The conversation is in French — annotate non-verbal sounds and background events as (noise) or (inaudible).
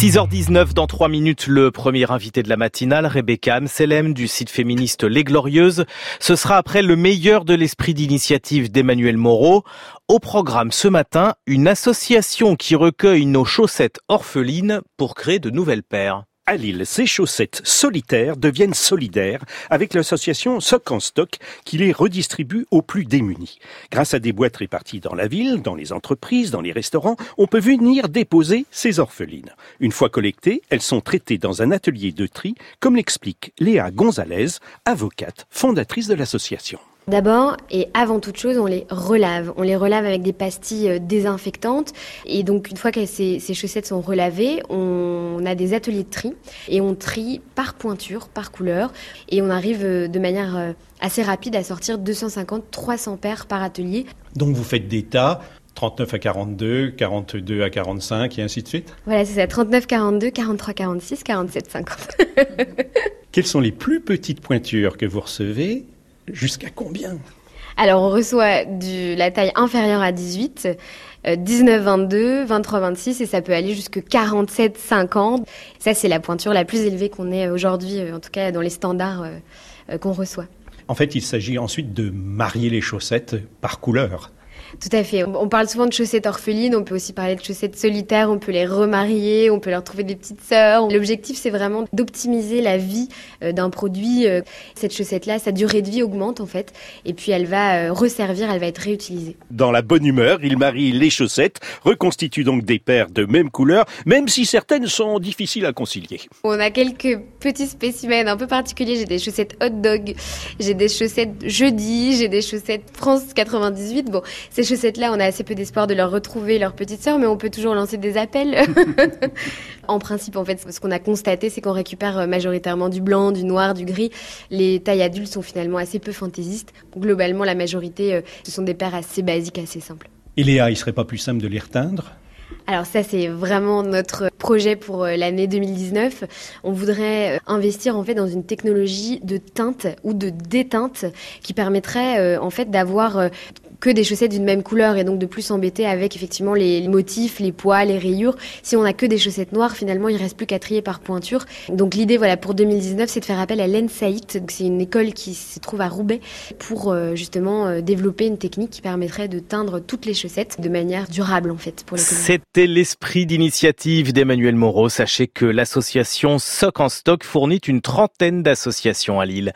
6h19 dans 3 minutes, le premier invité de la matinale, Rebecca Amselem du site féministe Les Glorieuses. Ce sera après le meilleur de l'esprit d'initiative d'Emmanuel Moreau. Au programme ce matin, une association qui recueille nos chaussettes orphelines pour créer de nouvelles paires à Lille, ces chaussettes solitaires deviennent solidaires avec l'association Soc en Stock qui les redistribue aux plus démunis. Grâce à des boîtes réparties dans la ville, dans les entreprises, dans les restaurants, on peut venir déposer ces orphelines. Une fois collectées, elles sont traitées dans un atelier de tri, comme l'explique Léa Gonzalez, avocate, fondatrice de l'association. D'abord et avant toute chose, on les relave. On les relave avec des pastilles euh, désinfectantes. Et donc, une fois que ces, chaussettes sont relavées, on a des ateliers de tri et on trie par pointure, par couleur. Et on arrive euh, de manière euh, assez rapide à sortir 250-300 paires par atelier. Donc, vous faites des tas 39 à 42, 42 à 45 et ainsi de suite Voilà, c'est ça, 39, 42, 43, 46, 47, 50. Quelles sont les plus petites pointures que vous recevez Jusqu'à combien? Alors, on reçoit de la taille inférieure à 18, 19, 22, 23, 26 et ça peut aller jusqu'à 47, 50. Ça, c'est la pointure la plus élevée qu'on ait aujourd'hui, euh, en tout cas dans les standards euh, euh, qu'on reçoit. En fait, il s'agit ensuite de marier les chaussettes par couleur. Tout à fait. On parle souvent de chaussettes orphelines, on peut aussi parler de chaussettes solitaires, on peut les remarier, on peut leur trouver des petites sœurs. L'objectif, c'est vraiment d'optimiser la vie euh, d'un produit. Euh, cette chaussette-là, sa durée de vie augmente en fait, et puis elle va euh, resservir, elle va être réutilisée. Dans la bonne humeur, il marie les chaussettes, reconstitue donc des paires de même couleur, même si certaines sont difficiles à concilier. On a quelques petits spécimens un peu particuliers. J'ai des chaussettes hot dog, j'ai des chaussettes jeudi, j'ai des chaussettes France 98. Bon, ces chaussettes-là, on a assez peu d'espoir de leur retrouver leur petite sœur, mais on peut toujours lancer des appels. (laughs) en principe, en fait, ce qu'on a constaté, c'est qu'on récupère euh, majoritairement du blanc, du noir, du gris. Les tailles adultes sont finalement assez peu fantaisistes. Globalement, la majorité, euh, ce sont des paires assez basiques, assez simples. Et Léa, il serait pas plus simple de les reteindre? Alors ça, c'est vraiment notre projet pour euh, l'année 2019. On voudrait investir en fait dans une technologie de teinte ou de déteinte qui permettrait en fait d'avoir que des chaussettes d'une même couleur et donc de plus s'embêter avec effectivement les motifs, les poids, les rayures. Si on a que des chaussettes noires, finalement, il reste plus qu'à trier par pointure. Donc l'idée, voilà, pour 2019, c'est de faire appel à l'ENSAIT. C'est une école qui se trouve à Roubaix pour justement développer une technique qui permettrait de teindre toutes les chaussettes de manière durable en fait pour. C'était l'esprit d'initiative d'Emmanuel Moreau. Sachez que l'association Soc en Stock fournit une trentaine d'associations à Lille.